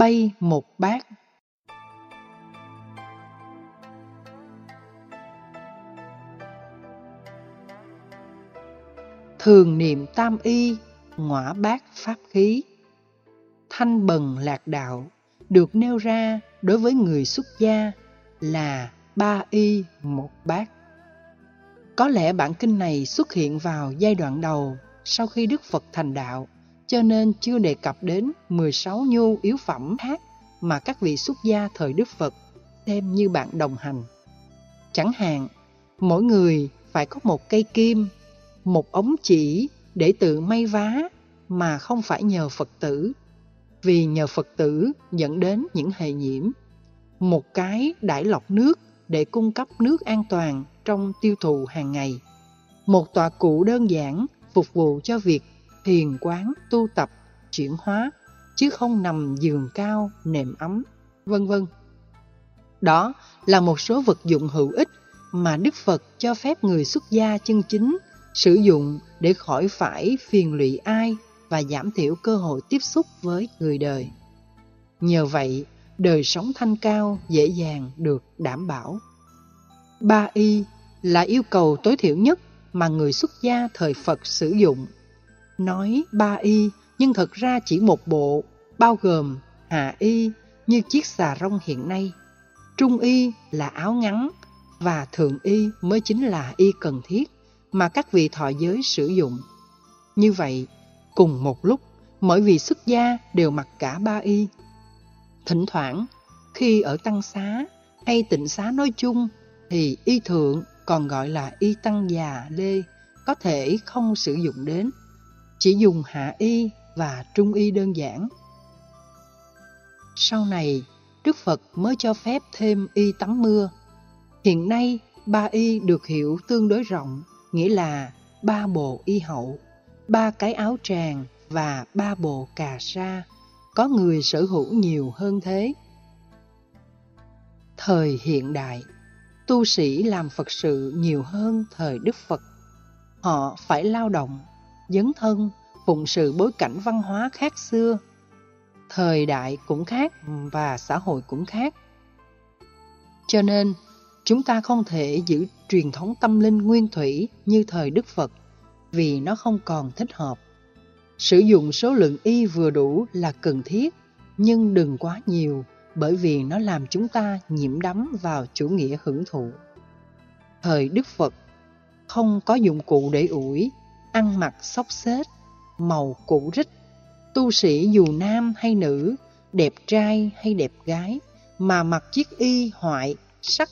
bay một bát. Thường niệm tam y, ngõa bát pháp khí. Thanh bần lạc đạo được nêu ra đối với người xuất gia là ba y một bát. Có lẽ bản kinh này xuất hiện vào giai đoạn đầu sau khi Đức Phật thành đạo, cho nên chưa đề cập đến 16 nhu yếu phẩm khác mà các vị xuất gia thời Đức Phật xem như bạn đồng hành. Chẳng hạn, mỗi người phải có một cây kim, một ống chỉ để tự may vá mà không phải nhờ Phật tử, vì nhờ Phật tử dẫn đến những hệ nhiễm. Một cái đải lọc nước để cung cấp nước an toàn trong tiêu thụ hàng ngày. Một tòa cụ đơn giản phục vụ cho việc thiền quán, tu tập, chuyển hóa, chứ không nằm giường cao, nệm ấm, vân vân. Đó là một số vật dụng hữu ích mà Đức Phật cho phép người xuất gia chân chính sử dụng để khỏi phải phiền lụy ai và giảm thiểu cơ hội tiếp xúc với người đời. Nhờ vậy, đời sống thanh cao dễ dàng được đảm bảo. Ba y là yêu cầu tối thiểu nhất mà người xuất gia thời Phật sử dụng. Nói ba y nhưng thật ra chỉ một bộ, bao gồm hạ y như chiếc xà rông hiện nay. Trung y là áo ngắn và thượng y mới chính là y cần thiết mà các vị thọ giới sử dụng. Như vậy, cùng một lúc, mỗi vị xuất gia đều mặc cả ba y. Thỉnh thoảng, khi ở tăng xá hay tịnh xá nói chung, thì y thượng còn gọi là y tăng già lê có thể không sử dụng đến, chỉ dùng hạ y và trung y đơn giản. Sau này, Đức Phật mới cho phép thêm y tắm mưa. Hiện nay, ba y được hiểu tương đối rộng, nghĩa là ba bộ y hậu, ba cái áo tràng và ba bộ cà sa. Có người sở hữu nhiều hơn thế. Thời hiện đại tu sĩ làm Phật sự nhiều hơn thời Đức Phật. Họ phải lao động, dấn thân, phụng sự bối cảnh văn hóa khác xưa. Thời đại cũng khác và xã hội cũng khác. Cho nên, chúng ta không thể giữ truyền thống tâm linh nguyên thủy như thời Đức Phật vì nó không còn thích hợp. Sử dụng số lượng y vừa đủ là cần thiết, nhưng đừng quá nhiều bởi vì nó làm chúng ta nhiễm đắm vào chủ nghĩa hưởng thụ. Thời Đức Phật không có dụng cụ để ủi, ăn mặc xốc xếch, màu cũ rích, tu sĩ dù nam hay nữ, đẹp trai hay đẹp gái, mà mặc chiếc y hoại, sắc,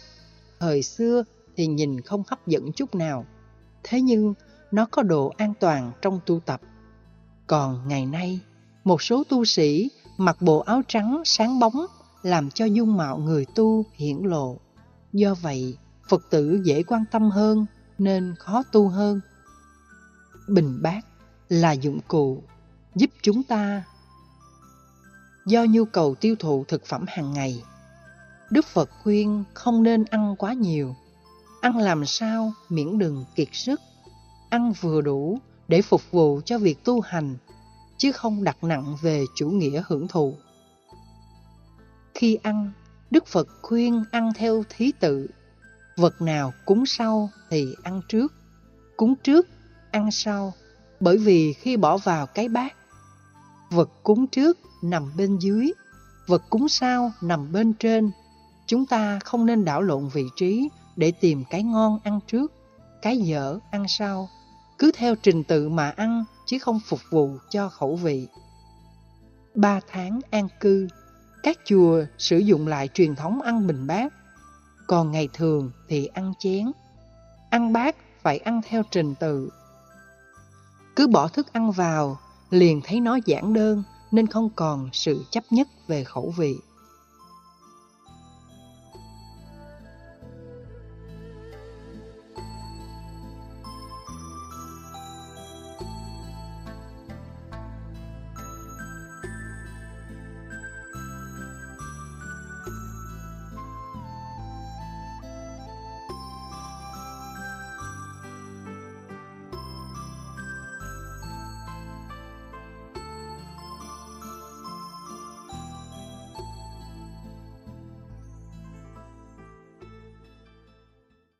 thời xưa thì nhìn không hấp dẫn chút nào. Thế nhưng nó có độ an toàn trong tu tập. Còn ngày nay, một số tu sĩ mặc bộ áo trắng sáng bóng làm cho dung mạo người tu hiển lộ. Do vậy, Phật tử dễ quan tâm hơn nên khó tu hơn. Bình bát là dụng cụ giúp chúng ta do nhu cầu tiêu thụ thực phẩm hàng ngày. Đức Phật khuyên không nên ăn quá nhiều, ăn làm sao miễn đừng kiệt sức, ăn vừa đủ để phục vụ cho việc tu hành, chứ không đặt nặng về chủ nghĩa hưởng thụ. Khi ăn, Đức Phật khuyên ăn theo thí tự. Vật nào cúng sau thì ăn trước, cúng trước, ăn sau. Bởi vì khi bỏ vào cái bát, vật cúng trước nằm bên dưới, vật cúng sau nằm bên trên. Chúng ta không nên đảo lộn vị trí để tìm cái ngon ăn trước, cái dở ăn sau. Cứ theo trình tự mà ăn chứ không phục vụ cho khẩu vị. Ba tháng an cư các chùa sử dụng lại truyền thống ăn bình bát, còn ngày thường thì ăn chén. Ăn bát phải ăn theo trình tự. Cứ bỏ thức ăn vào, liền thấy nó giản đơn nên không còn sự chấp nhất về khẩu vị.